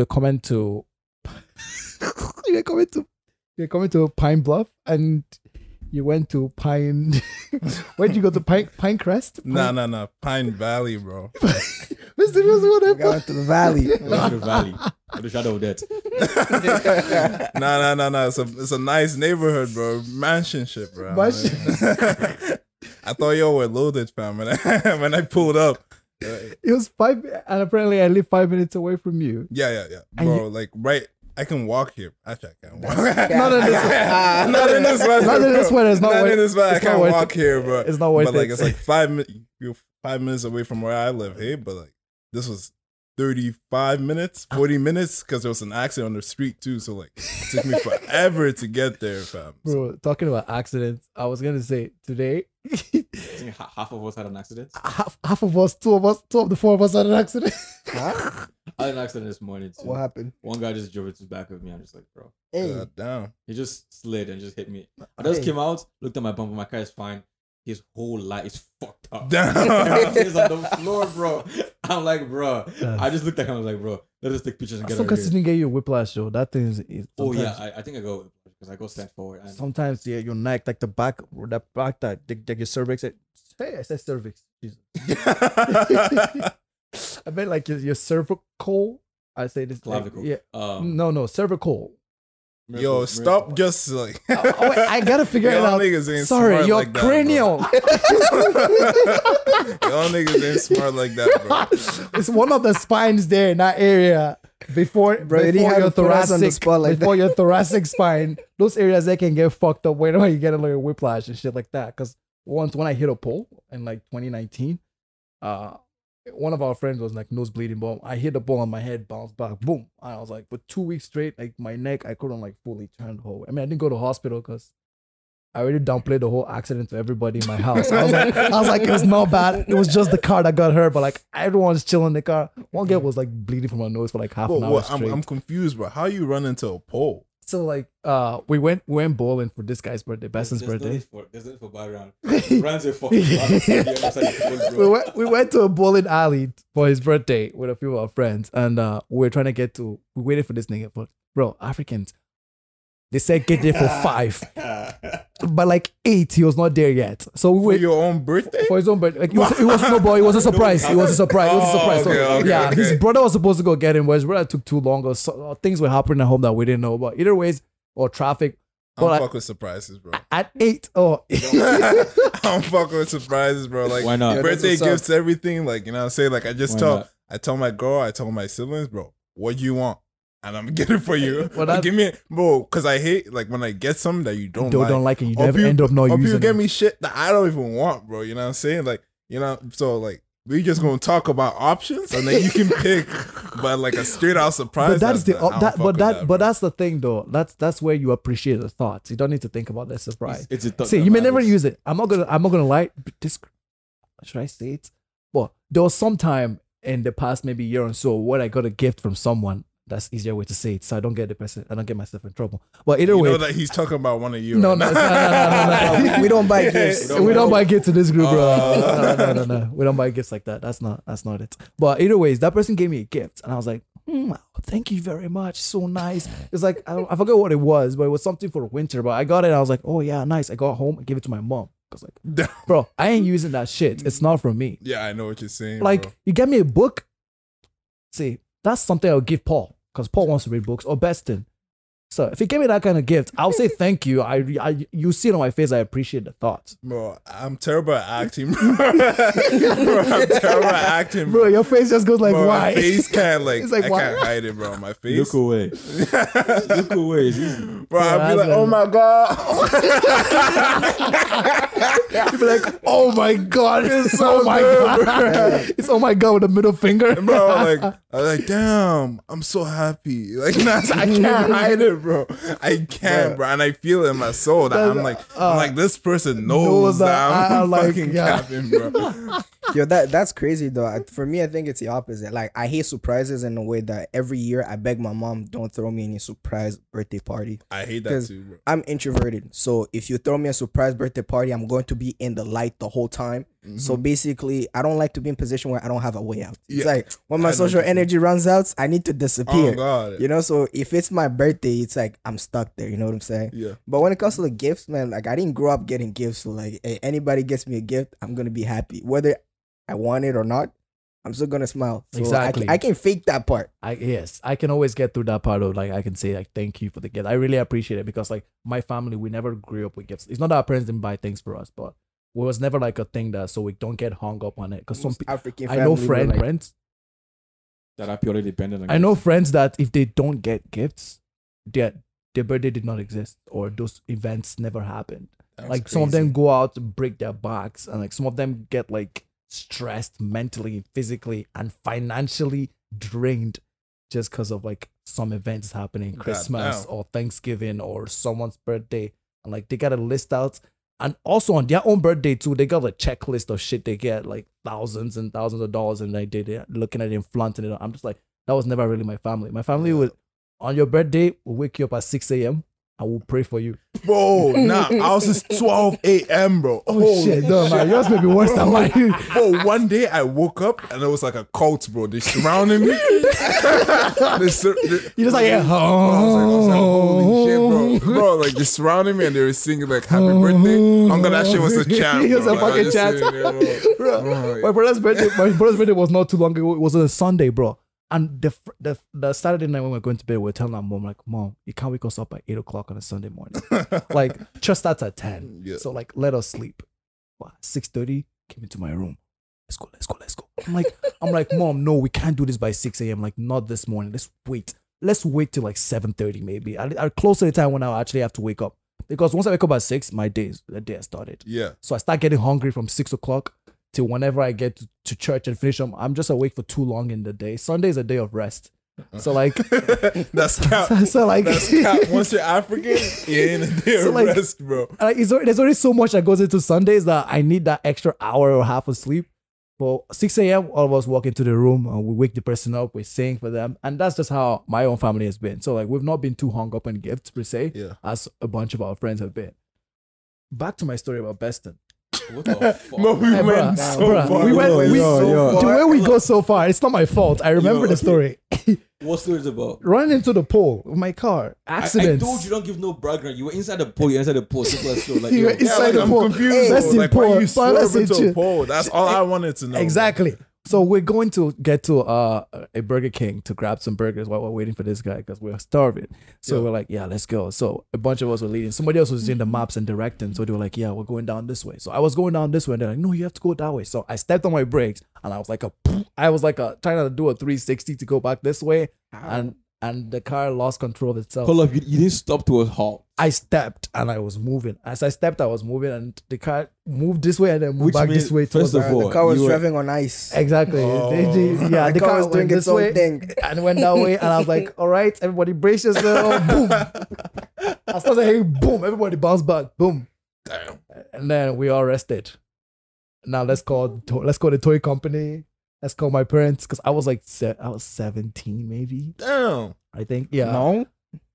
you were coming to you were coming to you were coming to Pine Bluff and you went to Pine where'd you go to Pine Pine Crest? Pine, Nah, nah, nah. Pine Valley, bro. Mr. Wilson, what We happened? got to the valley. to the valley, to the shadow of death. nah, nah, nah, nah. It's a it's a nice neighborhood, bro. Mansion shit, bro. Mansion. I thought y'all were loaded, fam. When I when I pulled up, It was five and apparently I live five minutes away from you. yeah, yeah, yeah, And bro. Like right, I can walk here. Actually, I can walk. Not in this ah, not in this weather. Not in this bro. weather, it's not Not worth- in this weather. I can't walk it. here, bro. It's not worth But like, it. it's like five minutes. You're five minutes away from where I live. Hey, but like, this was. 35 minutes, 40 minutes, because there was an accident on the street too. So, like, it took me forever to get there, fam. Bro, talking about accidents, I was gonna say today I think ha- half of us had an accident. half, half of us, two of us, two of the four of us had an accident. Huh? I had an accident this morning too. What happened? One guy just drove into the back of me. I'm just like, bro. Hey, God damn. He just slid and just hit me. I just Hey. came out, looked at my bumper. My car is fine. His whole light is fucked up. Damn. Everything's on the floor, bro. I'm like, bro. I just looked at him. I was like, bro, let us take pictures and get Some out of cats here. didn't get you a whiplash, though. That thing is. is Oh yeah, I, I think I go because I go stand forward. And Sometimes, yeah, your neck, like the back, or that back, that like, like your cervix. It, hey, I said cervix. Jesus. I meant like your, your cervical. I say this. like, clavicle. yeah. Um, No, no, cervical. Yo, miracle- stop miracle. just like. Oh, oh, wait, I gotta figure it Y'all out. niggas ain't Sorry, smart your like that, cranial. Y'all niggas ain't smart like that, bro. it's one of the spines there in that area. Before, before your to put us on the thoracic, like before your thoracic spine, those areas that can get fucked up whenever you get a little whiplash and shit like that. Because once when I hit a pole in like 2019, uh, one of our friends was like nose bleeding, boom. I hit the ball on my head, bounced back, boom. And I was like, for two weeks straight, like my neck, I couldn't like fully turn the whole. way. I mean, I didn't go to hospital because I already downplayed the whole accident to everybody in my house. I was like, I was like, it was not bad. It was just the car that got hurt, but like everyone's chilling in the car. One girl was like bleeding from her nose for like half Bro, an hour what- I'm, straight. I'm confused, bro. How you run into a pole? so like, uh, we went we went bowling for this guy's birthday, There's- Beston's there's no birthday. for there's no need for background. Runs a fucking the other side of the field, we went we went to a bowling alley for his birthday with a few of our friends, and uh, we were trying to get to. We waited for this nigga, but bro, Africans. They said get there for five, but like eight, he was not there yet. So we For wait your own birthday? for his own birthday. Like, it was, it was no boy. It was a surprise. It was a surprise. It was a Oh, surprise. So, okay, okay, yeah, his brother was supposed to go get him, but his brother took too long, or so, or things were happening at home that we didn't know about. Either ways, or traffic. I don't Well, I- fuck with surprises, bro. At eight, oh, I don't fuck with surprises, bro. Like Why not? Yeah, that's birthday up. gifts, everything. Like you know, what I'm saying like I just Why tell, not? I tell my girl, I tell my siblings, bro, what you want, and I'm gonna it for you. Well, Like, that- give me, bro, because I hate like when I get something that you don't, don't like. don't like it. You never people- end up not or people get it. me shit that I don't even want, bro. You know what I'm saying? Like, you know, so like we just gonna talk about options and then you can pick, but like a straight out surprise. But that's the I that, but with that, but that's the thing though. That's that's where you appreciate the thoughts. You don't need to think about the surprise. It's, it's a See, you may never use it. I'm not gonna. I'm not gonna lie. This should I say it? Well, there was some time in the past, maybe year or so, where I got a gift from someone. That's easier way to say it, so I don't get the person. I don't get myself in trouble. But either you way, know that he's talking about one of you. no, right no, not, no, no, no, no, we, we don't buy gifts. we don't buy gifts to this group, bro. Oh. no, no, no, no. We don't buy gifts like that. That's not. That's not it. But either ways, that person gave me a gift, and I was like, hmm, "Thank you very much. So nice." It's like I, don't, I forgot what it was, but it was something for winter. But I got it. And I was like, "Oh yeah, nice." I got home and gave it to my mom. I was like, "Bro, I ain't using that shit. It's not for me." yeah, I know what you're saying. Like bro. you get me a book. See, that's something I'll give Paul because Paul wants to read books or Beston. So if you give me that kind of gift, I'll say thank you. I, I you see it on my face. I appreciate the thought. Bro, I'm terrible at acting, bro. bro I'm terrible at acting, Bro, bro. your face just goes like, Bro, why? My face can't like, It's like, I why? can't hide it, bro. My face, Look away. Look away. It's easy. bro. I'd be like, oh my god, You'd be like, oh my god, it's so oh my good, god, it's oh my god with the middle finger, bro. Like, I was like, damn, I'm so happy. Like, I can't hide it, bro. I can't, bro. And I feel it in my soul that I'm like, I'm uh, like, this person knows, knows that that I'm I- like, fucking yeah. capping, bro. Yo, that that's crazy though. I- For me, I think it's the opposite. Like I hate surprises in a way that every year I beg my mom don't throw me any surprise birthday party. I hate that too, bro. I'm introverted, so if you throw me a surprise birthday party, I'm going to be in the light the whole time. So mm-hmm. basically, I don't like to be in a position where I don't have a way out. It's Yeah. like when my I social energy runs out, I need to disappear. Oh God. You know, so if it's my birthday, it's like I'm stuck there. You know what I'm saying? Yeah. But when it comes to the gifts, man, like I didn't grow up getting gifts. So like, hey, anybody gets me a gift, I'm gonna be happy, whether I want it or not. I'm still gonna smile. So Exactly. I can, I can fake that part. I yes, I can always get through that part of like I can say like thank you for the gift. I really appreciate it because like my family we never grew up with gifts. It's not that our parents didn't buy things for us, but it was never like a thing that so we don't get hung up on it. Because some people African I know friend, like, friends That are purely dependent on I know friends that if they don't get gifts, their their birthday did not exist or those events never happened. That's like some of them go out to break their backs and like some of them get like stressed mentally physically and financially drained just because of like some events happening christmas or thanksgiving or someone's birthday. And like they got a list out and also on their own birthday too they got a checklist of shit they get like thousands and thousands of dollars and like they, they're looking at it and flaunting it. I'm just like that was never really my family. My family would on your birthday will wake you up at 6 a.m i will pray for you Bro, nah, ours is 12 a.m., bro. Oh Holy shit, no man, yours may be worse than mine. Bro, one day I woke up and it was like a cult, bro. They surrounded me. they sur- they- You just like, yeah, was like, like, holy shit, bro. Bro, like they surrounded me and they were singing like happy birthday. Uncle, that shit was a chant. It was bro. a fucking just chant. bro. Bro, my brother's birthday, my brother's birthday was not too long ago. It was on a Sunday, bro. And the the the Saturday night when we were going to bed, we were telling our mom like, "Mom, you can't wake us up at eight o'clock on a Sunday morning. like, church starts at ten, Yeah. so like, let us sleep." Six thirty, came into my room. Let's go, let's go, let's go. I'm like, I'm like, Mom, no, we can't do this by six a.m. Like, not this morning. Let's wait. Let's wait till like seven thirty, maybe. I, I close to the time when I actually have to wake up because once I wake up at six, my days the day has started. Yeah. So I start getting hungry from six o'clock till whenever I get to, to church and finish them. I'm just awake for too long in the day. Sunday is a day of rest. So uh-huh. like, That's cap. so, so like, That's cap. Once you're African, you ain't a day So, of like- rest, bro. like already- there's already so much that goes into Sundays that I need that extra hour or half of sleep. But 6 a.m., all of us walk into the room and we wake the person up, we sing for them. And that's just how my own family has been. So like we've not been too hung up on gifts per se, Yeah. as a bunch of our friends have been. Back to my story about Beston. What the fuck? No, we Hey, went bruh, so bruh, far. we went- we- so The far. way we go so far, it's not my fault. I remember Yo, the story. What story is about? Running into the pole with my car. I, I told you don't give no background. You were inside the pole. You're inside the pole. Simple as so. Like, You yo, were Yeah, inside like, the I'm pole. confused. Hey, bro. that's like, why you But let's swerve into a chill. pole? That's all I wanted to know. bro. Exactly. So we're going to get to uh, a Burger King to grab some burgers while we're waiting for this guy because we're starving. So Yeah. we're like, yeah, let's go. So a bunch of us were leading. Somebody else was in the maps and directing. So they were like, yeah, we're going down this way. So I was going down this way, and they're like, no, you have to go that way. So I stepped on my brakes, and I was like a, I was like a trying to do a 360 to go back this way, and and the car lost control of itself. Hold up. You, you didn't stop to a halt. I stepped and I was moving. As I stepped, I was moving, and the car moved this way and then moved Which back means, this way. first towards of the- all, the car was you were- driving on ice. Exactly. Oh. They- they- Oh. yeah, the, the, car car was doing went its this own way thing. and went that way, and I was like, "All right, everybody, brace yourself!" boom. I started hearing boom. Everybody bounced back. Boom. Damn. And then we all rested. Now let's call let's call the toy company. Let's call my parents because I was like se- I was seventeen maybe Damn. I think yeah No,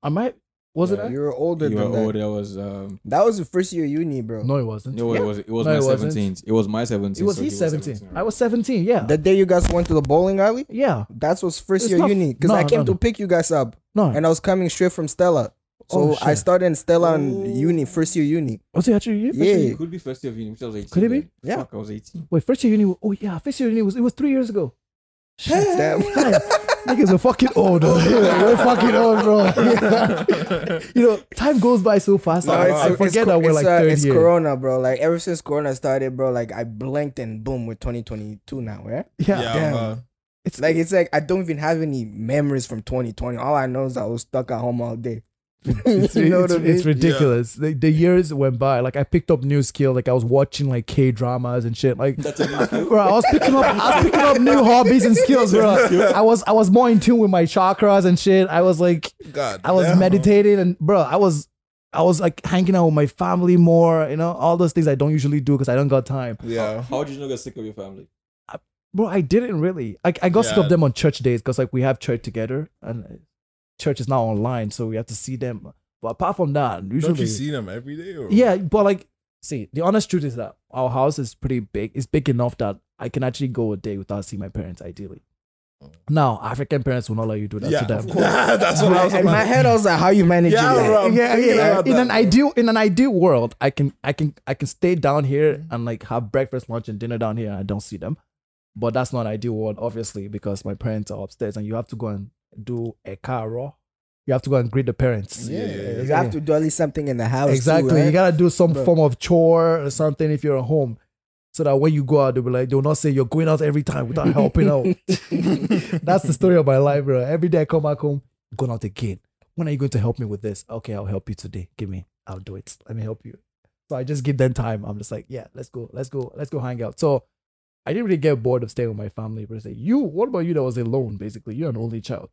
I might was Yeah, it you were older You than were that. That was um. That was the first year uni, bro. no it wasn't No, Yeah. it was. It was No, my it wasn't. 17th. It was my 17th. it was so he he 17 I was 17 yeah The day you guys went to the bowling alley, yeah that was first It's year not- uni. Because no, I came no, to pick you guys up, no and I was coming straight from Stella. So Oh, I started in Stella Oh. and uni, first year uni. was it actually you? Yeah. It could be first year of uni, which I was 18. Could it be? then. Yeah. Fuck, I was 18. Wait, first year uni. Oh yeah, first year uni was it was three years ago. Shit, Damn. niggas are fucking old. We're fucking old, bro. you know, time goes by so fast. I, I forget it's, that we're like uh, third it's year. Corona, bro. Like ever since Corona started, bro. Like I blinked and boom, we're 2022 now. Yeah. Yeah, Yeah, damn. uh, it's Like it's like I don't even have any memories from 2020. All I know is I was stuck at home all day. it's, you know it's, what I mean? it's ridiculous. The, the years went by. Like I picked up new skill. Like I was watching like K dramas and shit. Like That's a new skill. bro, I was picking up, I was picking up new hobbies and skills, bro. I was, I was more in tune with my chakras and shit. I was like, God. I was damn. meditating and bro, I was I was like hanging out with my family more, you know, all those things I don't usually do because I don't got time. Yeah. How did you not get sick of your family? Bro, I didn't really. I, I got sick of them on church days because like we have church together and church is now online, so we have to see them. But apart from that, usually Don't you see them every day? Or? Yeah, but like See, the honest truth is that our house is pretty big. It's big enough that I can actually go a day without seeing my parents, ideally. Oh. Now, African parents will not let you do that Yeah, to them. of that's what I was in my head, I was like, "How you manage Yeah, it?" bro. I'm yeah, yeah. In that, an bro. ideal, in an ideal world, I can, I can, I can stay down here mm. and like have breakfast, lunch, and dinner down here. And I don't see them, but that's not an ideal world, obviously, because my parents are upstairs, and you have to go and do a car raw. You have to go and greet the parents. Yeah, yeah, yeah. You have to do at least something in the house. too, Exactly. right? You gotta do some Bro. form of chore or something if you're at home. So that when you go out, they'll be like, they'll not say you're going out every time without helping out. That's the story of my life, bro. Every day I come back home, going out again. When are you going to help me with this? Okay, I'll help you today. Give me, I'll do it. Let me help you. So I just give them time. I'm just like, yeah, let's go, let's go, let's go hang out. So I didn't really get bored of staying with my family, but I say, you, what about you that was alone, basically? You're an only child.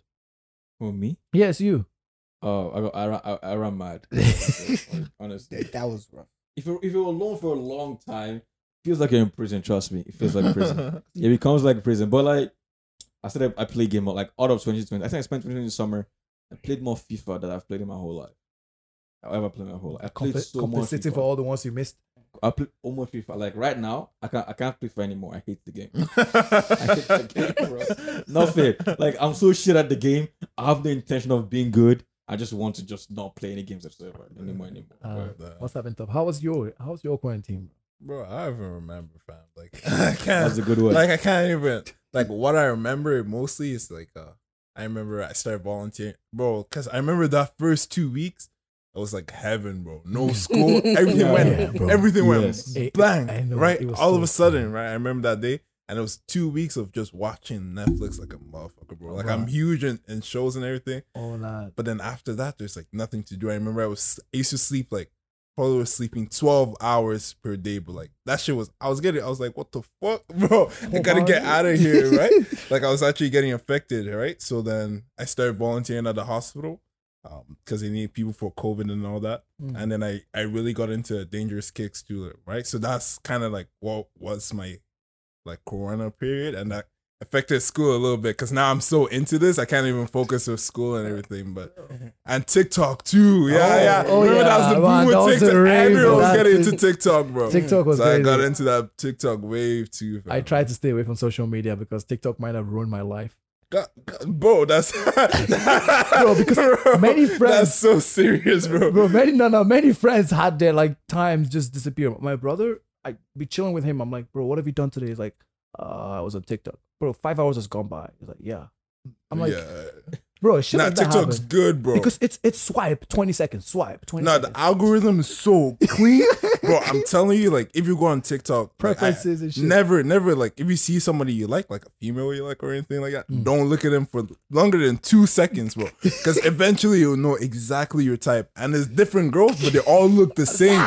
For me, Yes, you. oh, I got I ran, I, I ran mad. Honestly, That, that was rough. if you're, if you're alone for a long time, it feels like you're in prison. Trust me, it feels like prison. it becomes like prison. But like, I said, I play game more. like out of 2020. I think I spent 2020 summer. I played more FIFA than I've played in my whole life. I've ever played in my whole life. I played Comp- so much. compensating FIFA. for all the ones you missed. I play almost FIFA. Like right now, I can't I can't play FIFA anymore. I hate the game. I hate the game, bro. Not fair. Like I'm so shit at the game. I have the intention of being good. I just want to just not play any games whatsoever anymore anymore. Uh, But what's happened Top? How was your How's your quarantine? Bro, I even remember, fam. Like I can't. That's a good one. Like I can't even. Like what I remember mostly is like uh, I remember I started volunteering, bro. Cause I remember that first two weeks, it was like heaven, bro. No school, everything Yeah, went, yeah, everything Yes. went It- blank, I know, right? All so of a sudden, scary. right? I remember that day, and it was two weeks of just watching Netflix like a motherfucker, bro. Like I'm huge in, in shows and everything. Oh, lad. But then after that, there's like nothing to do. I remember I was I used to sleep like probably was sleeping 12 hours per day, but like that shit was I was getting I was like, what the fuck, bro? I oh, gotta get out of here, right? like I was actually getting affected, right? So then I started volunteering at the hospital because they need people for COVID and all that. Mm. And then I I really got into Dangerous Kickz too, right? So that's kind of like what was my like Corona period, and that affected school a little bit because now I'm so into this, I can't even focus with school and everything. But and TikTok too, yeah, Oh, yeah. oh, Remember yeah, that was the boom with was TikTok. rave, Everyone was getting into TikTok, bro. TikTok was so I got into that TikTok wave too. I tried to stay away from social media because TikTok might have ruined my life. God, God, bro, that's Bro, because Bro, many friends- That's so serious, bro. Bro, many no no many friends had their like times just disappear. My brother, I be chilling with him. I'm like, bro, what have you done today? He's like, uh, I was on TikTok. Bro, five hours has gone by. He's like, yeah. I'm like, yeah. Bro, shit Nah, like TikTok's happen. good, bro. Because it's it's swipe 20 seconds, swipe 20 No, seconds. the algorithm is so clean, bro. I'm telling you, like, if you go on TikTok, like, I- Preferences and shit. never, never, like, if you see somebody you like, like a female you like or anything like that, Mm. don't look at them for longer than two seconds, bro. Because eventually you'll know exactly your type, and it's different girls, but they all look the same.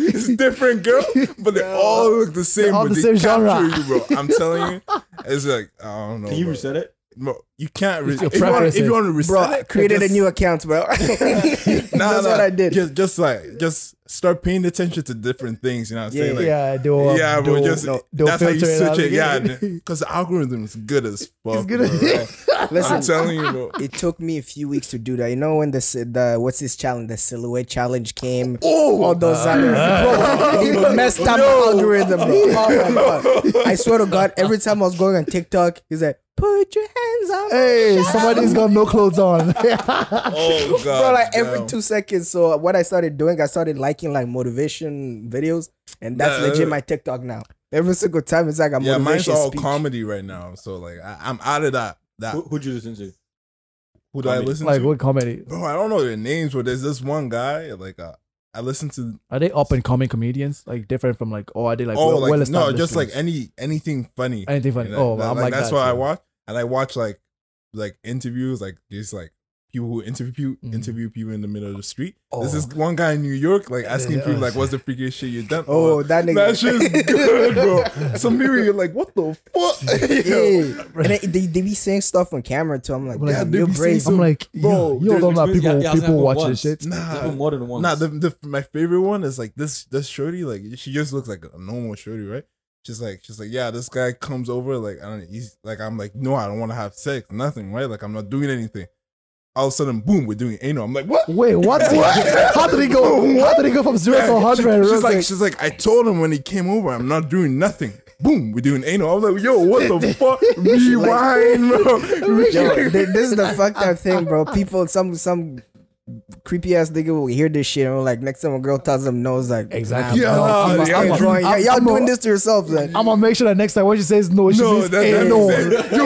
it's different girls, but they all look the same. all the same genre. you, bro. I'm telling you, it's like I don't know. Can you bro. reset it? Bro, you can't. Re- if, you wanna, if preferences. you want to reset Bro, it, created just- a new account, bro. That's Nah, nah, what I did. Just, just like, just start paying attention to different things. You know what I'm Yeah, saying? Like, yeah, they'll, um, yeah, bro. they'll- Just no, they'll that's how you filter it switch it. Yeah, because the algorithm is good as fuck. It's good bro, as- Listen, I'm telling you, bro. it took me a few weeks to do that. You know when the the what's this challenge? The silhouette challenge came. Oh, all those uh, others. Uh, bro, uh, it messed up my algorithm, bro. Oh my god! I swear to God, every time I was going on TikTok, he's like, "Put your hands on." Hey, somebody's got no clothes on. oh god, Bro, like every damn. two seconds. So what I started doing, I started liking like motivation videos, and that's Nah, legit uh, my TikTok now. Every single time, it's like a Yeah, mine's motivation all speech. comedy right now. So like, I, I'm out of that. That Who, who'd you listen to? who do I listen like to? Like what comedy? Bro, I don't know their names, but there's this one guy. Like, uh, I listen to. Are they up and coming comedians? Like different from like oh are they like oh, well, like no, well-established just like any anything funny. anything funny. You know, Oh, that- I'm like, that's that, what I watch, and I watch like like interviews, like just like people who interview Mhm. interview people in the middle of the street. Oh. There's this one guy in New York, like asking Yeah. people like, "What's the freakiest shit you've done?" Oh, that nigga. that shit's good, bro. Some people you're like, "What the fuck?" Yeah. and they, they, they be saying stuff on camera too. I'm like, I'm like, damn, they you're be saying brave. I'm like, Bro, bro, you don't know that experience- people yeah, yeah, people happened watch this shit. Nah, It's more than once. Nah, the, the my favorite one is like this this shorty, like she just looks like a normal shorty, right? She's like she's like, yeah, this guy comes over, like I don't he's like I'm like, no, I don't want to have sex, nothing, right? Like I'm not doing anything. all of a sudden, boom, we're doing anal. I'm like, what? Wait, what? what? How did he go? How did he go from zero to She- hundred? she's like, she's like, I told him when he came over, I'm not doing nothing. Boom, we're doing anal. I was like, yo, what the fuck? Rewind, bro. Yo, this is the fucked up thing, bro. People, some some creepy ass nigga will hear this shit and we're like, next time a girl tells them no, it's like, Exactly. Nah, bro, Yeah, I'm, yeah, I'm I'm- drawing- I'm- y'all I'm doing a- this to yourselves, then. I'm gonna make sure that next time when she says no, she No, means that- that- no. that- no.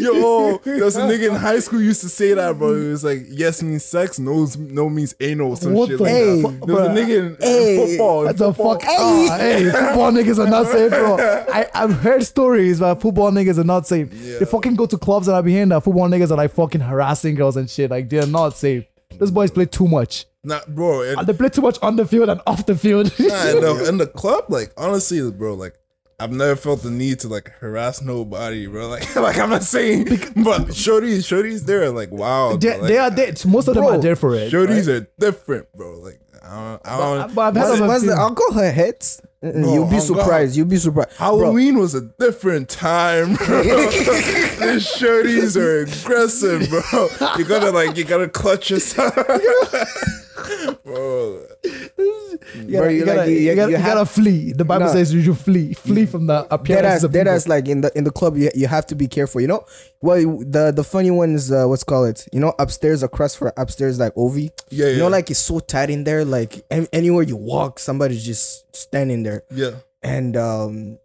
Yo, there was a nigga in high school used to say that, bro. It was like, yes means sex, no, no means anal, some What shit the like Hey, that. There was a nigga in Hey. football. in That's a football. fuck. Ah, hey, football niggas are not safe, bro. I, I've heard stories about football niggas are not safe. They fucking go to clubs and I be hearing that football niggas are like fucking harassing girls and shit. Like they're not safe. Those boys play too much. Nah, bro. And, And they play too much on the field and off the field. nah, in, the, in the club, like honestly, bro, like I've never felt the need to like harass nobody, bro. Like, like I'm not saying, but shorties, shorties, they're like wow. they. Like, they are there. Most of them are there for it. Shorties are different, bro. Like I don't, I don't, But I've had Once, them a once the few- alcohol hits, No, you'll be oh, surprised. You'll be surprised. Bro, Halloween was a different time, bro. These shorties are aggressive, bro. You gotta like, you gotta clutch yourself, bro. You gotta, you gotta, you- you, you gotta, you gotta flee. The Bible No. says you should flee. Flee from the appearance ass, of dead people. ass, like in the in the club, you, you have to be careful. You know, well, the the funny one is uh, what's called it. You know, upstairs across for upstairs like Ovi. Yeah, You know, like it's so tight in there. Like an- anywhere you walk, somebody's just standing there, Yeah, and um,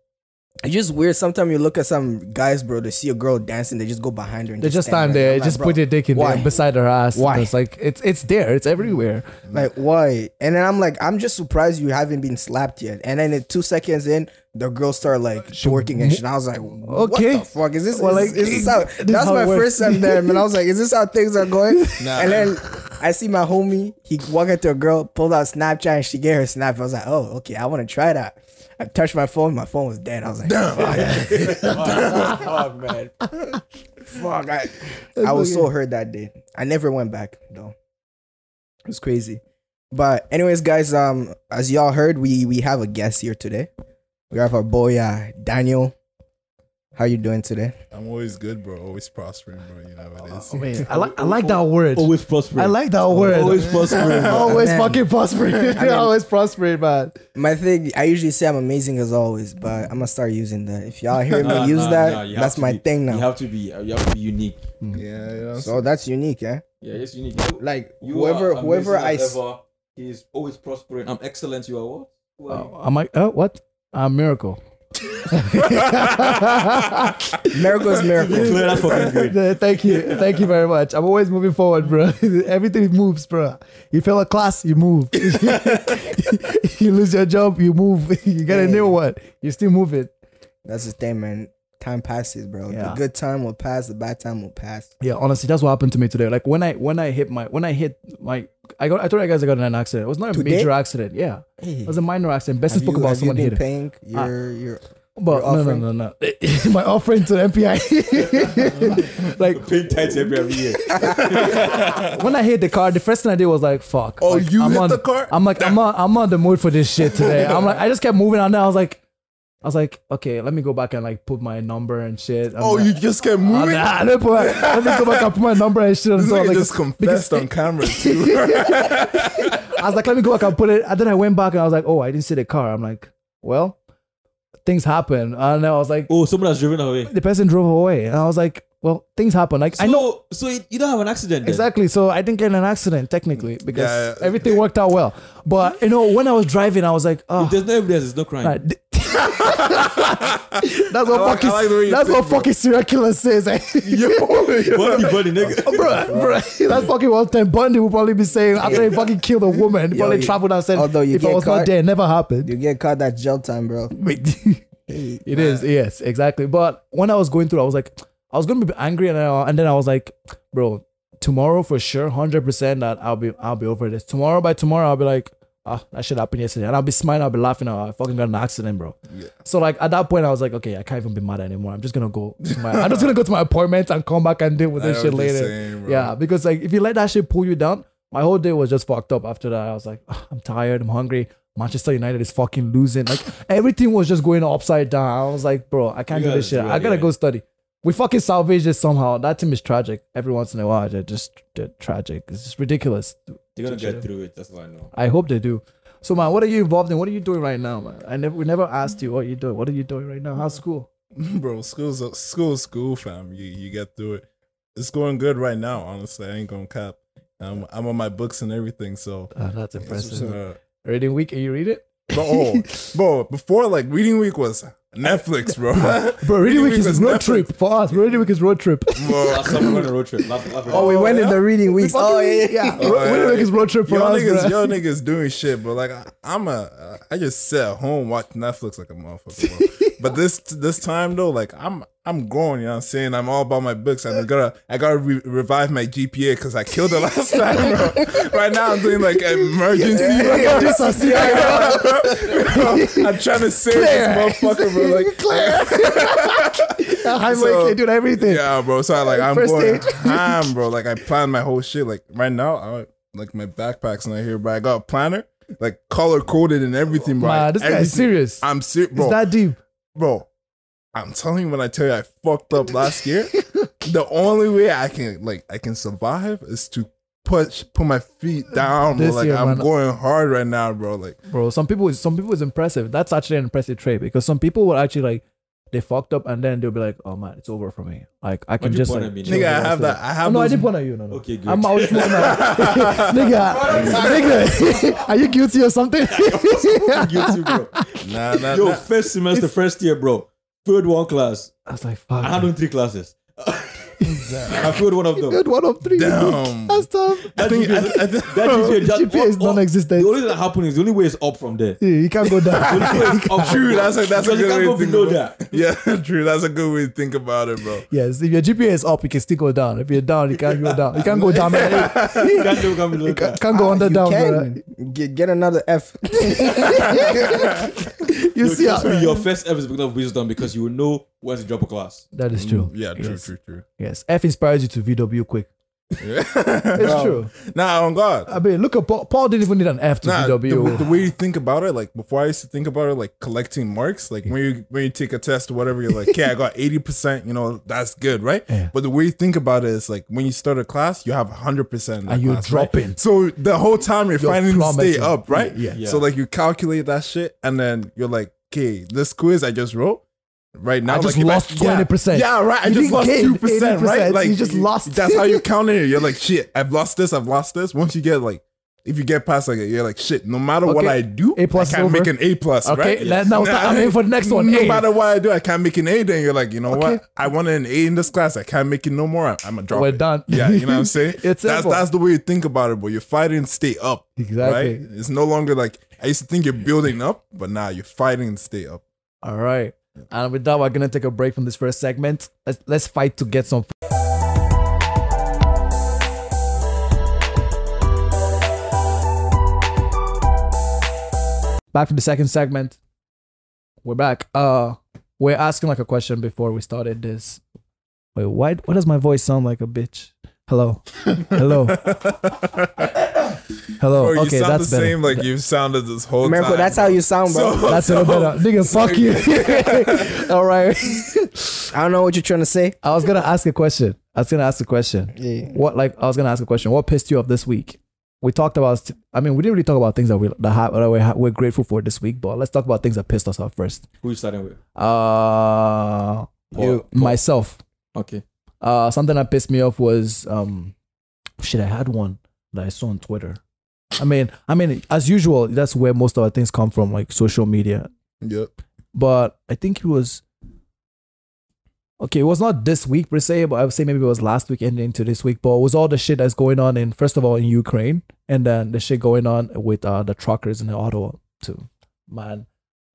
it's just weird. Sometimes you look at some guys, bro. They see a girl dancing, they just go behind her. And They just stand there, I'm like, just bro, put their dick in why? there beside her ass. Why? It's like it's it's there. It's everywhere. Like why? And then I'm like, I'm just surprised you haven't been slapped yet. And then in two seconds in, the girl started like twerking and shit. And I was like, Okay. what the fuck is this? Well, is, like, is this how? this That's how my first time there, man. I was like, is this how things are going? Nah. And then I see my homie. He walked up to a girl, pulled out Snapchat, and she gave her snap. I was like, oh, okay, I want to try that. I touched my phone. My phone was dead. I was like, fuck, fuck, man. Fuck. I, I was so hurt that day. I never went back though. It was crazy. But anyways, guys, um, as y'all heard, we we have a guest here today. We have our boy uh, Daniel. How you doing today? I'm always good, bro. Always prospering, bro. You know what it is. I mean, I like I like that word. Always prospering. I like that word. Always prospering. Always Man. fucking prospering. mean- always prospering, man. My thing, I usually say I'm amazing as always, but I'm gonna start using that. If y'all hear me Nah, use nah, that, nah, that's my be- thing now. You have to be. You have to be unique. Yeah, yeah. so that's unique, eh? Yeah, it's unique. You, Like you whoever, whoever amazing I, ever. He's always prospering. I'm excellent. You are what? Who are you? Uh, am I? Uh, what? A miracle. miracle is miracle. Clear that fucking grade. Uh, Thank you, thank you very much. I'm always moving forward, bro. Everything moves, bro. You fail a class, you move. you lose your job, you move. You get a new one, you still move it. That's the thing, man. Time passes, bro. The good time will pass. The bad time will pass. Yeah, honestly, that's what happened to me today. Like when I when I hit my when I hit my I got I told you guys I got in an accident. It was not a Today? major accident. Yeah, Hey, it was a minor accident. Best have spoke about have you someone been hit it. paying ah. your your? But no, no, no, no. my offering to the MPI. like Paying tights every every year. when I hit the car, the first thing I did was like, "Fuck." Oh, Like, you I'm hit on, the car? I'm like, I'm on, I'm on the mood for this shit today. I'm like, I just kept moving on there. I was like, I was like, okay, let me go back and like put my number and shit. I'm Oh, like, you just kept Oh, moving. nah, let, me put my- let me go back and put my number and shit. And This so, nigga like, just confessed on camera too. I was like, let me go back and put it. And then I went back and I was like, oh, I didn't see the car. I'm like, well, things happen. And I was like, Oh, someone has driven away. the person drove away. And I was like, well, things happen. Like, So, I know So you you don't have an accident. Then. exactly. So I didn't get in an accident technically because Yeah, yeah. everything worked out well. But, you know, when I was driving, I was like, oh, If ah. there's no evidence, there's no crime. Right. That's what like- fucking like the way you that's what fucking serial killer says. eh? Bundy, bundy, nigga. bro, bro, that's fucking what Ted Bundy will probably be saying after he fucking killed a woman. He Yo, probably you- traveled and said, although you if I was not caught- there, it never happened. You get caught that jail time, bro. wait it is, yes, exactly. But when I was going through, I was like, I was gonna be angry, and, I, and then I was like, bro, tomorrow for sure, hundred percent that I'll be, I'll be over this. Tomorrow by tomorrow, I'll be like, ah, that shit happened yesterday, and I'll be smiling, I'll be laughing. I fucking got an accident, bro. Yeah. So like at that point, I was like, okay, I can't even be mad anymore. I'm just gonna go. To my, I'm just gonna go to my appointment and come back and deal with this shit later. bro. yeah, because like if you let that shit pull you down, my whole day was just fucked up. After that, I was like, "Ah, I'm tired, I'm hungry. Manchester United is fucking losing. Like everything was just going upside down. I was like, bro, I can't You do this shit. do I gotta yeah. go study. we fucking salvage it somehow. That team is tragic. Every once in a while, they're just they're tragic. It's just ridiculous. They're gonna get through it. That's all I know. I hope they do. So man, what are you involved in? What are you doing right now, man? I never we never asked you what you doing. What are you doing right now? How's school? bro, school's school, school, fam. You you get through it. It's going good right now. Honestly, I ain't gonna cap. I'm I'm on my books and everything. So, Ah, that's impressive. uh, Reading week, and you read it? Bro, oh, bro, before like reading week was Netflix, bro. Bro, reading week is road Netflix. trip for us. Reading week is road trip. Bro, Last time we went on a road trip. Last, last Oh, we went in the reading weeks. Oh, yeah, yeah. Oh, Reading yeah. week is road trip for Yo us. niggas, yo niggas doing shit, bro. Like I, I'm a, I just sit at home watch Netflix like a motherfucker. But this this time though, like I'm I'm growing. You know what I'm saying? I'm all about my books, and I gotta I gotta re- revive my GPA because I killed it last time, bro. right now I'm doing like emergency. Yeah, is Bro, I'm trying to save this motherfucker, bro. Like High So- so, doing everything. Yeah, bro. So I like I'm First going ham, bro. Like I plan my whole shit. Like right now, I like my backpack's not here, but I got a planner, like color coded and everything, bro. Man, this guy is serious. I'm serious, It's bro. that deep. Bro. I'm telling you, when I tell you I fucked up last year, the only way I can like I can survive is to put put my feet down, bro. This Like year, I'm man. going hard right now, bro. Like Bro, some people is some people is impressive. That's actually an impressive trait because some people will actually like they fucked up and then they'll be like, oh man, it's over for me. Like I can you just like, me? nigga, I have that. I have. Oh, no, I didn't point at you. No, no. Okay, good. I'm always pointing at nigga, nigga. Are you guilty or something? Guilty, bro. Nah, nah, Yo, nah. first semester, first year, bro. Failed one class. I was like, fuck. I had only three classes. I failed one of them. Good one of three. Damn. That's tough. I think I, I think That GPA, that, GPA is non-existent. The only thing that happened is the only way is up from there. Yeah, you can't go The down. only way is up True, that's a that's a Because you good can't way go to think below about that. Yeah, true. That's a good way to think about it, bro. yes, if your GPA is up, you can still go down. If you're down, you can't go down. You can't go down. You can't do come below You can't, go under down. bro. can get, get another F. You Yo, see, trust how, me, your first F is because of wisdom because you will know when to drop a class. that is true. Mm, yeah, true, yes. true, true. Yes, F inspires you to VW quick. Yeah. It's true. Nah, on God. I mean, look at Paul. Paul didn't even need an F to Nah, the, the way you think about it, like before I used to think about it, like collecting marks, like when you when you take a test or whatever, you're like, okay, I got eighty percent, you know, that's good, right? Yeah. But the way you think about it is like when you start a class, you have hundred percent, And you're class, dropping. Right? So the whole time you're, You're fighting to stay up, right? Yeah. Yeah. So like you calculate that shit, and then you're like, okay, this quiz I just wrote. Right now, I just like, lost yeah, 20%. Yeah, right. I You just lost two percent, right? Like you just lost. That's how you count it. You're like, shit. I've lost this. I've lost this. Once you get like, if you get past like, it, you're like, shit. No matter what I do, A plus I can't is make an A plus, Okay, right? now start- I'm aiming for the next one, No A. matter what I do, I can't make an A. Then you're like, you know Okay. what? I wanted an A in this class. I can't make it no more. I'm, I'm gonna drop We're it. done. Yeah, you know what I'm saying? It's that's simple. that's the way you think about it, but you're fighting to stay up. Exactly. Right? It's no longer like I used to think you're building up, but now you're fighting to stay up. All right. And with that, we're gonna take a break from this first segment. Let's let's fight to get some. Back to the second segment. We're back. Uh, we're asking like a question before we started this. Wait, why? Why does my voice sound like a bitch? Hello, hello, hello. Bro, you okay, sound that's the better. same like you sounded this whole Miracle, time. that's how you sound, bro. So- That's a little better. Nigga, fuck you. All right. I don't know what you're trying to say. I was gonna ask a question. I was gonna ask a question. Yeah. What like I was gonna ask a question. What pissed you off this week? We talked about. I mean, we didn't really talk about things that we that, ha- that we're, we're grateful for this week. But let's talk about things that pissed us off first. Who you starting with? Uh, Paul. Paul. myself. Okay. Uh, something that pissed me off was um, shit. I had one that I saw on Twitter. I mean, I mean, as usual, that's where most of our things come from, like social media. Yep. but I think it was okay. It was not this week per se, but I would say maybe it was last week ending into this week. But it was all the shit that's going on in first of all in Ukraine, and then the shit going on with uh the truckers in Ottawa too. Man,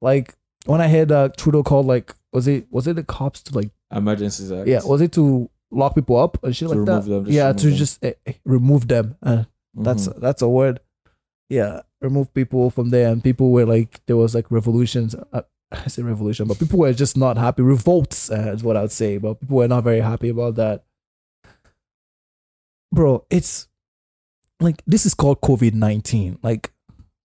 like when I heard uh, Trudeau called like was it was it the cops to like Emergencies Act. yeah was it to lock people up and shit To like that them, yeah to them. just eh, eh, remove them. Uh, that's Mhm. that's a word. Yeah, remove people from there, and people were like, there was like revolutions. Uh, I say revolution, but people were just not happy. Revolts uh, is what I would say, but people were not very happy about that. Bro, it's like this is called COVID nineteen. Like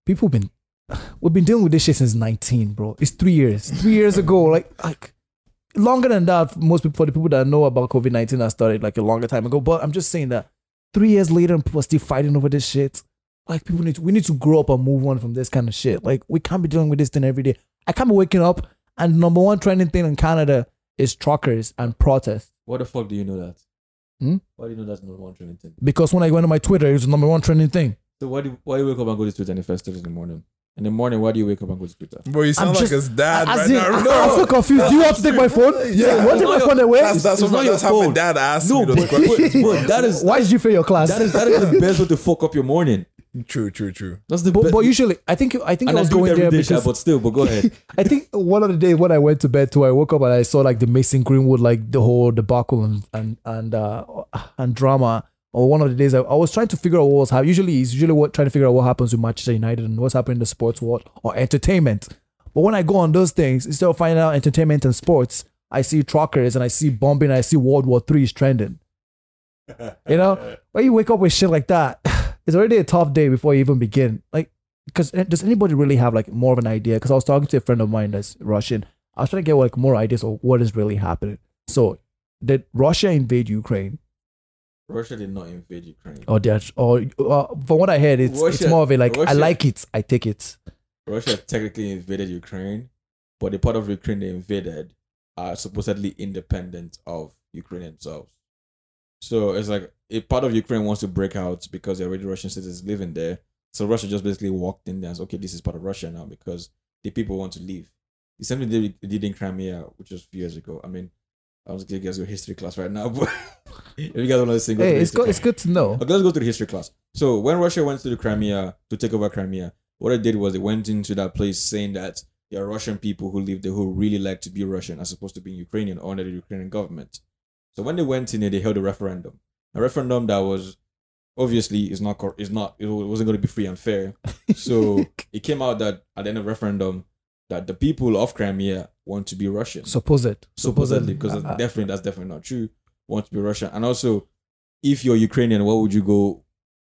people been we've been dealing with this shit since nineteen, bro. It's three years. Three years ago, like like longer than that. Most people, for the people that know about COVID nineteen, that started like a longer time ago. But I'm just saying that three years later, and people are still fighting over this shit. Like people need to, we need to grow up and move on from this kind of shit. Like we can't be dealing with this thing every day. I can't be waking up and number one trending thing in Canada is truckers and protests. What the fuck do you know that? Hmm? Why do you know that's number one trending thing? Because when I went on my Twitter, it was the number one trending thing. So why do why do you wake up and go to Twitter and invest in the morning? In the morning, why do you wake up and go to Twitter? Bro, you sound I'm like just- his dad As right in, now. I- I'm so confused. Do you have to take my phone? Yeah. What take my phone away? That's, that's It's what not your that's how my fault. dad asked No, me those but, questions. but, but that is Why did you fail your class? that is that is the best way to fuck up your morning. True, true, true. That's the but, best. but usually, I think I think and I I was do it going every there day, Sha, because but still, but go ahead. I think one of the days when I went to bed too, I woke up and I saw like the Mason Greenwood, like the whole debacle and and and uh, and drama. Or one of the days I, I was trying to figure out what was happening. Usually, it's usually what trying to figure out what happens with Manchester United and what's happening in the sports world or entertainment. But when I go on those things, instead of finding out entertainment and sports, I see truckers and I see bombing and I see World War Three is trending. You know, when you wake up with shit like that, it's already a tough day before you even begin. Like, because does anybody really have like more of an idea? Because I was talking to a friend of mine that's Russian. I was trying to get like more ideas of what is really happening. So, did Russia invade Ukraine, Russia did not invade Ukraine. or did or uh, from what I heard, it's it's more of a like I like it, I take it. Russia technically invaded Ukraine, but the part of Ukraine they invaded are supposedly independent of Ukraine themselves. So it's like a part of Ukraine wants to break out because there are already Russian citizens living there. So Russia just basically walked in there and said, okay, this is part of Russia now because the people want to leave. The same thing they did in Crimea, which was a few years ago. I mean, I was gonna guys your history class right now, but if you guys want to go Hey, it's class. It's good to know. Okay, let's go to the history class. So when Russia went to the Crimea to take over Crimea, what they did was they went into that place saying that there are Russian people who live there who really like to be Russian as opposed to being Ukrainian or under the Ukrainian government. So when they went in there, they held a referendum. A referendum that was obviously is not is not it wasn't going to be free and fair. So it came out that at the end of the referendum that the people of Crimea want to be Russian Supposed. supposedly because Uh, uh, definitely that's definitely not true want to be russian and also if you're ukrainian why would you go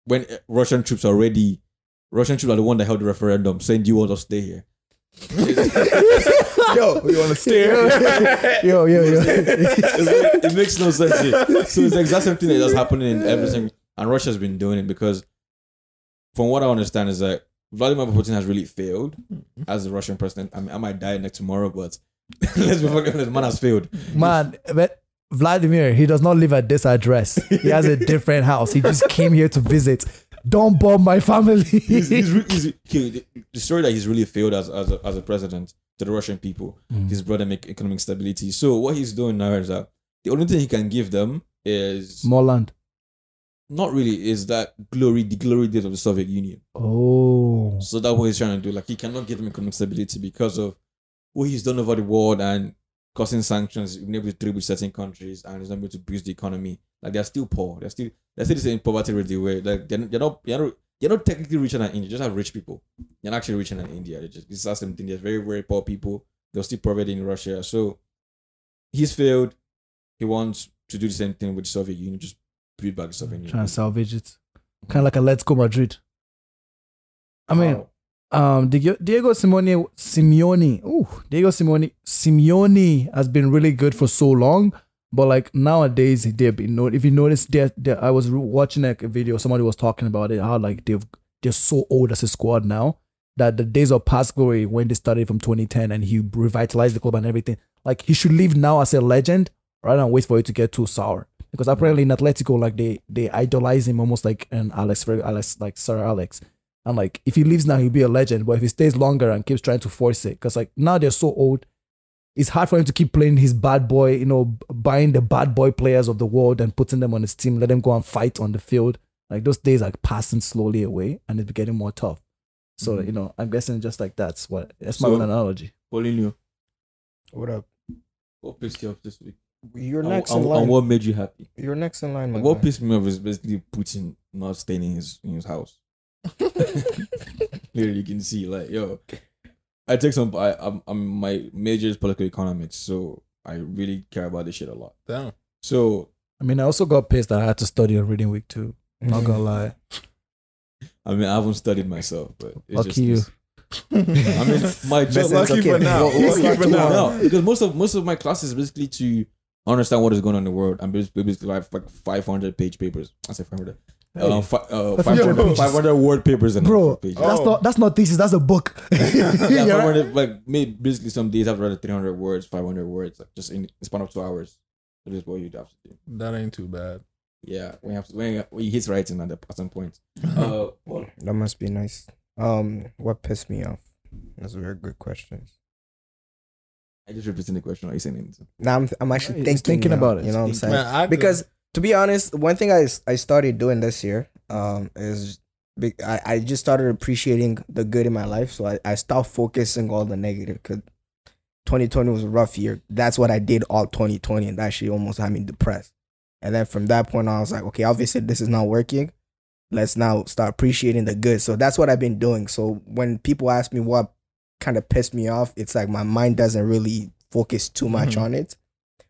when uh, russian troops are ready russian troops are the one that held the referendum saying do you want to stay here Yo, you want to stare? yo, yo, yo. It's- it makes no sense here. so it's the exact same thing that's happening in everything and russia's been doing it because from what i understand is that vladimir putin has really failed as the russian president i mean i might die next tomorrow but let's be fucking honest man has failed Man, but Vladimir, he does not live at this address. He has a different house. He just came here to visit. Don't bomb my family. he's, he's, he's he, the- the story that he's really failed as as a, as a president to the Russian people. Mm. He's brought them economic stability. So what he's doing now is that the only thing he can give them is More land. not really is that glory, the glory days of the Soviet Union. Oh. So that's what he's trying to do. Like he cannot give them economic stability because of what he's done over the world and causing sanctions, been able to trade with certain countries and he's not able to boost the economy. Like they're still poor. They're still they're still the same poverty rate they were. Like they're, they're not they're not they're not technically richer than India. Just have rich people. They're not actually richer than India. They just it's the same thing. There's very very poor people. They're still poverty in Russia. So he's failed. He wants to do the same thing with the Soviet Union. Just build back the Soviet Union. Trying to salvage it. Kind of like Atletico Madrid. I mean, um, Diego, Diego Simeone, ooh, Diego Simeone, Simeone has been really good for so long, but like nowadays, they've been. If you notice, they I was watching like a video. Somebody was talking about it. How like they've they're so old as a squad now that the days of past glory when they started from 2010 and he revitalized the club and everything. Like he should leave now as a legend rather than wait for it to get too sour. Because apparently in Atletico, like they they idolize him almost like an Alex, Alex like Sir Alex. And like if he leaves now, he'll be a legend. But if he stays longer and keeps trying to force it, because like now they're so old, it's hard for him to keep playing his bad boy, you know, buying the bad boy players of the world and putting them on his team, let them go and fight on the field. Like those days are passing slowly away and it's getting more tough. So, Mhm. you know, I'm guessing just like that's what that's my So- own analogy. Paulinho, What up? what pissed you off this week? You're next and, in line. and what made you happy? You're next in line, my what guy. pissed me off is basically Putin not staying in his in his house. Literally, you can see like yo. I take some. I, I'm, I'm my major is political economics, so I really care about this shit a lot. Damn. So I mean, I also got pissed that I had to study on reading week too. Not Mhm. gonna lie. I mean, I haven't studied myself, but it's Lucky just you. I mean, my job. Listen, lucky it's for now. We'll- we'll Lucky for tomorrow. now. Because most of most of my classes is basically to understand what is going on in the world. I'm basically, basically like like 500 page papers. I say 500. Um, fi- uh, 500 500, pages. 500 word papers and Bro, pages. that's Oh. not that's not thesis. That's a book. Yeah, You're right. like maybe basically some days I've read 300 words, 500 words, like just in the span of two hours. that is what you'd have to do. That ain't too bad. Yeah, when you have to, when you, when you hit writing at, the, at some point. Uh, well, That must be nice. Um, what pissed me off? That's a very good question. I just repeating the question. Are you saying anything? Now I'm I'm actually He's thinking, thinking now, about it. You know what I'm saying? Man, I because to be honest, one thing I I started doing this year um is big. I, I just started appreciating the good in my life, so I, I stopped focusing all the negative. Cause 2020 was a rough year. That's what I did all 2020, and that shit almost had me depressed. And then from that point on, I was like, okay, obviously this is not working. Let's now start appreciating the good. So that's what I've been doing. So when people ask me what kind of pissed me off, it's like my mind doesn't really focus too much Mhm. on it.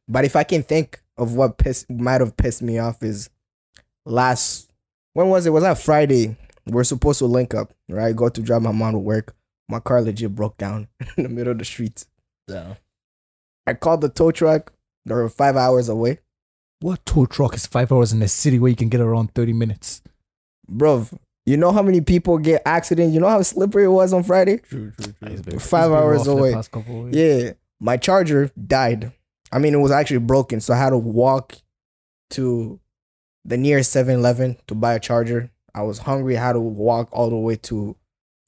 But if I can think of what pissed might have pissed me off is last when was it? Was that Friday? We're supposed to link up, right? Go to drive my mom to work. My car legit broke down in the middle of the street. Yeah. I called the tow truck. They were five hours away. What tow truck is five hours in a city where you can get around thirty minutes? Bro, you know how many people get accidents? You know how slippery it was on Friday? True, true, true. Five hours away. past couple weeks. Yeah. My charger died. I mean, it was actually broken. So I had to walk to the nearest 7 Eleven to buy a charger. I was hungry. I had to walk all the way to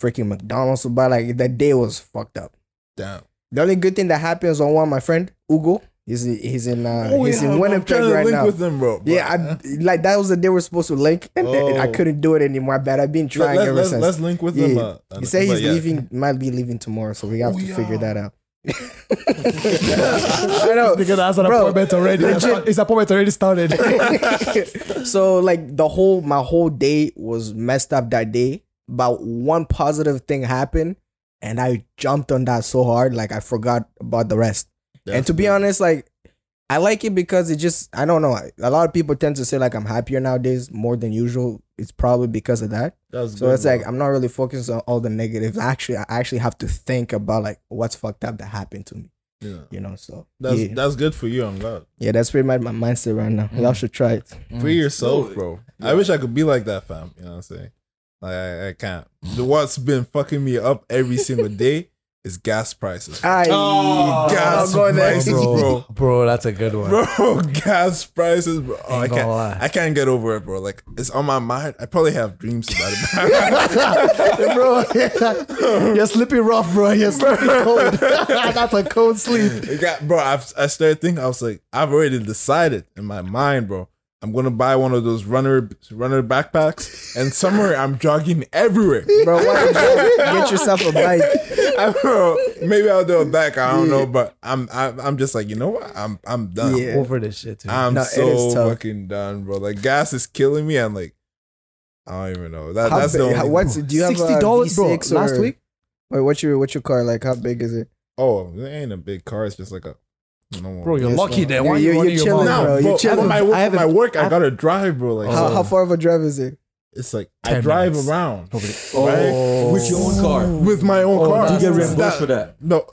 freaking McDonald's to buy. Like, that day was fucked up. Damn. The only good thing that happens on one my friend, Ugo, he's, he's in uh, Oh, he's yeah, in Winnipeg right link now. with them, bro. yeah, I, like that was the day we're supposed to link, and, and I Oh. couldn't do it anymore. But I've been trying let, ever let's, since. let's link with Yeah. them. Uh, He said he's yeah. leaving, might be leaving tomorrow, so we have Oh, to figure that out. I know. Nigga has an Bro, appointment already. legit. His appointment already started. so like the whole my whole day was messed up that day. But one positive thing happened, and I jumped on that so hard, like I forgot about the rest. and to be honest, like I like it because it just I don't know. A lot of people tend to say like I'm happier nowadays more than usual. It's probably because of that. That's So good, it's like. I'm not really focused on all the negatives. Actually, I actually have to think about like what's fucked up that happened to me. yeah. You know, so That's yeah, that's good for you. I'm glad. yeah, that's pretty much my mindset right now. Y'all mm. should try it. For mm. yourself, Totally. bro. I wish I could be like that, fam. You know what I'm saying? Like I, I can't. The what's been fucking me up every single day is gas prices. I Oh, gas go there. prices, bro, bro. bro, that's a good one. Bro, gas prices, bro. Oh, I can't. lie. I can't get over it, bro. Like it's on my mind. I probably have dreams about it. bro, you're sleeping rough, bro. You're sleeping cold. That's a cold sleep. Got, bro. I've, I started thinking. I was like, I've already decided in my mind, bro. I'm gonna buy one of those runner runner backpacks, and somewhere I'm jogging everywhere. bro, why don't you get yourself a bike? I don't know. Maybe I'll do it back. I don't know, but I'm I'm, I'm just like you know what? I'm I'm done. Yeah. Over this shit, too. I'm No, so fucking done, bro. Like gas is killing me. I'm like, I don't even know. That How that's big- the how- only. what's do you have Sixty dollars, bro. V6 Last or- week, Wait, what's your what's your car like? How big is it? Oh, it ain't a big car. It's just like a. normal- bro. You're Yes, lucky no. there. You're- Why you're- you running you're chilling, mouth? No, bro. bro, You chill. for my I work, haven't- my work, I, I- gotta drive, bro. Like, How, so how oh. far of a drive is it? it's like I drive minutes. around Probably. Right? Oh. With your own car. with my own Oh, car. Do you get That's- reimbursed for that? No,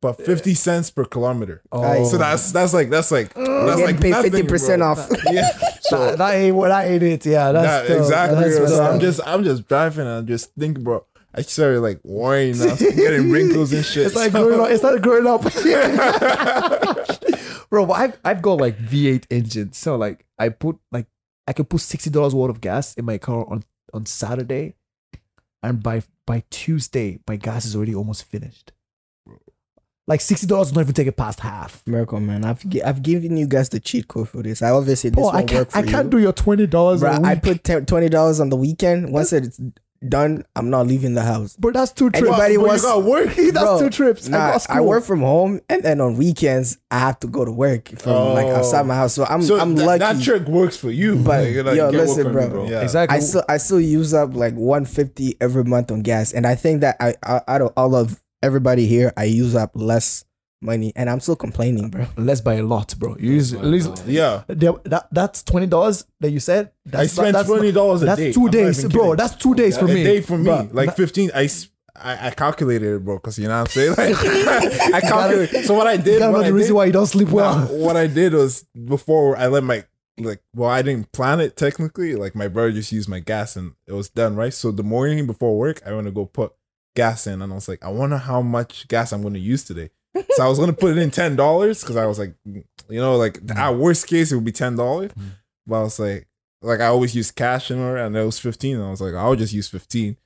but fifty cents per kilometer. Oh, So that's that's like that's like You're that's like paid nothing, fifty percent off. Yeah, so that, that ain't what that ain't it. Yeah, that's that, still- exactly. That's so I'm just I'm just driving and I'm just thinking, bro. I started like worrying, now, getting wrinkles and shit. It's like growing up. It's like growing up. Bro, but I've I've got like V8 engines, so like I put like I can put sixty dollars worth of gas in my car on on Saturday, and by by Tuesday my gas is already almost finished. Like sixty dollars not even take it past half. Miracle man, I've gi- I've given you guys the cheat code for this. I obviously this Oh, I won't work can't for I you. can't do your twenty dollars. I put 10 twenty dollars on the weekend. Once it's done, I'm not leaving the house. But that's two trips. Anybody But you wants- got work. that's Bro, two trips. I, Nah, got I work from home, and then on weekends I have to go to work from like Oh. outside my house. So I'm So I'm that, lucky. that trick works for you, But, Like, like, yo, get work listen, bro. me, Yeah. exactly. I still I still use up like 150 every month on gas, and I think that I, I out of all of everybody here, I use up less money, and I'm still complaining, bro. less by a lot, bro. You use at least Yeah. there- that that's twenty dollars that you said. I That's spent that's, twenty dollars a That's day. two I'm days, bro. kidding. That's two days for a me. day for me. Bruh, like that- fifteen. I calculated it, bro, because you know what I'm saying. Like, I calculated. So what I did, Gotta what I the reason did, why you don't sleep well. Nah, what I did was before I let my like well I didn't plan it technically like my brother just used my gas and it was done right so the morning before work I want to go put gas in and I was like I wonder how much gas I'm going to use today so I was going to put it in ten dollars because I was like you know like mm-hmm. at worst case it would be ten dollars. Mm-hmm. But I was like like I always use cash in order and it was fifteen and I was like I'll just use fifteen.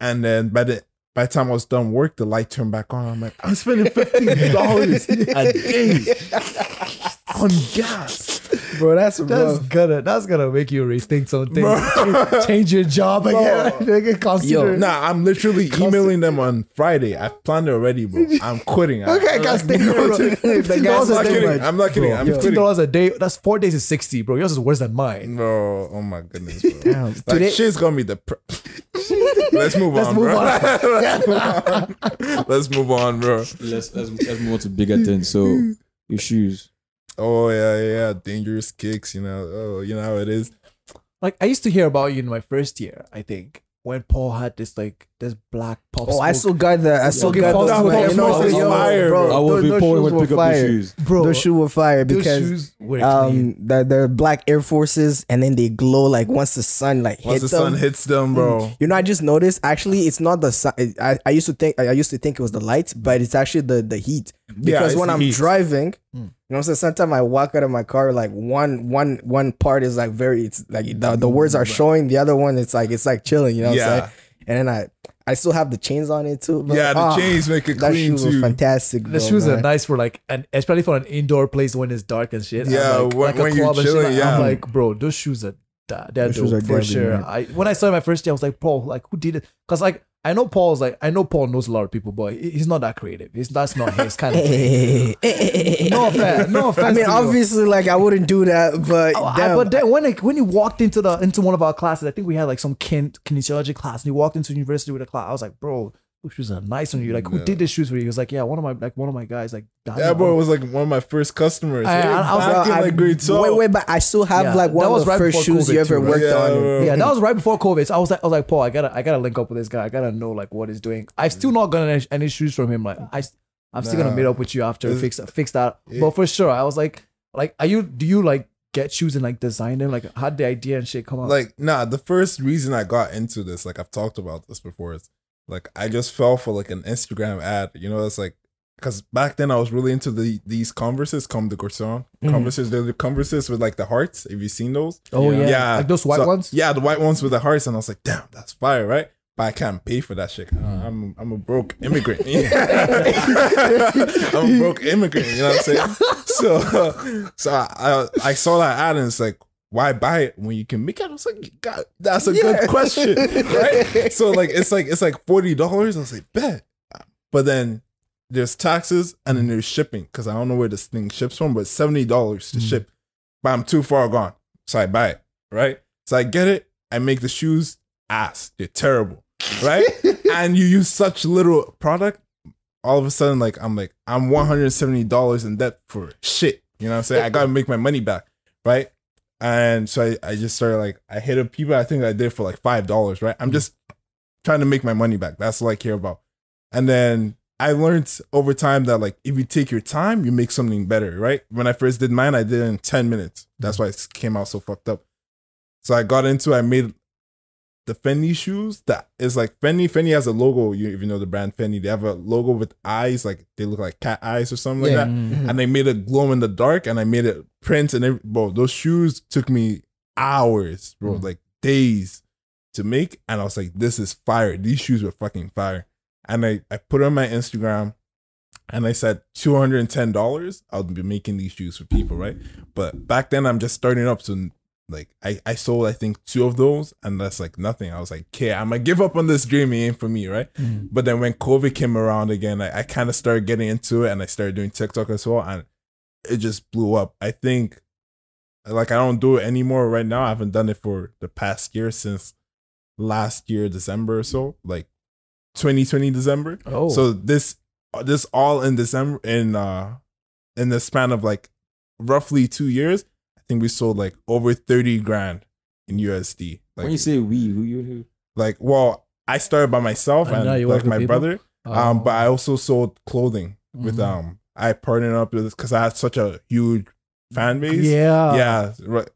And then by the by the time I was done work, the light turned back on. I'm like, I'm spending fifteen dollars a day on gas. bro. That's That's rough. gonna that's gonna make you rethink some things. Bro. Change your job again. Nigga, consider. Nah, I'm literally emailing them on Friday. I've planned it already, bro. I'm quitting. I- Okay, I got I'm not Fifteen dollars a kidding. day. I'm not kidding. I'm Fifteen dollars a day. That's four days is sixty, bro. Yours is worse than mine. Bro, oh my goodness, bro. Damn. Like Today- shit's gonna be the. Let's move Let's on, move bro. on. let's move on. Let's move on, bro. Let's let's let's move on to bigger things. So your shoes. Oh yeah, yeah, Dangerous Kickz. You know, oh, you know how it is. Like I used to hear about you in my first year, I think, when Paul had this like this black pop. Oh, I still got the. I still Okay, got Paul those. Smoke man. You know, was yo, fire, bro. bro. I would those- be those poor shoes when were up your fire. shoes. bro. Those shoes were fire because shoes were clean. um the the black Air Forces and then they glow like once the sun like hits. Once hits the sun hits them, bro. You know, I just noticed. Actually, it's not the sun. I, I used to think I used to think it was the lights, but it's actually the the heat. Because it's when I'm heat. driving, Hmm. You know, what I'm saying sometimes I walk out of my car like one one one part is like very. It's like the, the words are showing. The other one, it's like it's like chilling. You know, what Yeah. I'm saying? And then I I still have the chains on it too. but, Yeah, the ah, chains make it That clean shoe was too. fantastic. The bro, shoes are nice for like, and especially for an indoor place when it's dark and shit. I'm Yeah, like, when- like a when you're club and shit, chilling, yeah. I'm like, bro, those shoes are da- they're Those shoes dope are for deadly, sure. man. I when I saw my first day, I was like, bro, like who did it? Because like I know Paul's like I know Paul knows a lot of people, but he's not that creative. He's that's not his kind of thing. No offense, no offense. I mean, to you. obviously, like I wouldn't do that, but Oh, I- but then when it, when he walked into the into one of our classes, I think we had like some kin kinesiology class, and he walked into university with a class. I was like, bro, those shoes are nice on you. Like, who Yeah. did the shoes for you? He was like, yeah, one of my like one of my guys like. Yeah, bro, it was like one of my first customers. I- Hey, I- I was back Bro, in like grade twelve. Wait, wait, but I still have Yeah, like one that of was the right first before shoes you COVID ever too, right? worked Yeah, on. bro. Yeah, that was right before COVID. So I was like, I was like, Paul, I gotta, I gotta link up with this guy. I gotta know like what he's doing. I've still not gotten any, any shoes from him. Like, I, I'm still gonna Nah. meet up with you after It's- fix fix that. Yeah. But for sure, I was like, like, are you? Do you like get shoes and like design them? Like, how did the idea and shit come out? like nah the first reason i got into this like i've talked about this before is like i just fell for like an instagram ad you know it's like because back then i was really into the these converses Comme des Garçons Mm-hmm. converses they're the converses with like the hearts have you seen those oh yeah. yeah like those white So- ones. yeah the white ones with the hearts and i was like damn that's fire right but I can't pay for that shit. Uh, I'm I'm a broke immigrant. I'm a broke immigrant. You know what I'm saying? So so I I saw that ad and it's like, why buy it when you can make it? I was like, God, that's a good question, right? So like it's like it's like forty dollars. I was like, bet. But then there's taxes and then there's shipping because I don't know where this thing ships from, but seventy dollars to Mm. ship. But I'm too far gone, so I buy it. Right? So I get it. I make the shoes ass. They're terrible, right? and you use such little product. All of a sudden, like I'm like I'm one hundred seventy dollars in debt for shit. You know what I'm saying? I gotta make my money back, right? And so I, I just started like I hit up people. I think I did for like five dollars, right? I'm mm. just trying to make my money back. That's all I care about. And then I learned over time that like if you take your time, you make something better, right? When I first did mine, I did it in 10 minutes. That's mm. why it came out so fucked up. So I got into I made the Fendi shoes that is like Fendi. Fendi has a logo, you if you know the brand Fendi, they have a logo with eyes, like they look like cat eyes or something like that. Mm. And I made it glow in the dark and I made it print and every, bro, those shoes took me hours, bro, Mm. like days to make. And I was like, this is fire. These shoes were fucking fire. And I, I put it on my Instagram and I said $210, I'll be making these shoes for people, right? But back then I'm just starting up. So like I, I sold I think two of those and that's like nothing. I was like, okay, I'm gonna give up on this dream. It ain't for me, right? Mm. But then when COVID came around again, I, I kind of started getting into it and I started doing TikTok as well. And it just blew up. I think like I don't do it anymore right now. I haven't done it for the past year since last year, December or so, like 2020 December. Oh, So this this all in December in uh in the span of like roughly two years, think we sold like over 30 grand in USD. Like when you say we, who you who? like well I started by myself And and, now you work like my people? brother. Oh. Um, but I also sold clothing with Mhm. um. I partnered up with because I had such a huge fan base. yeah, yeah. Right.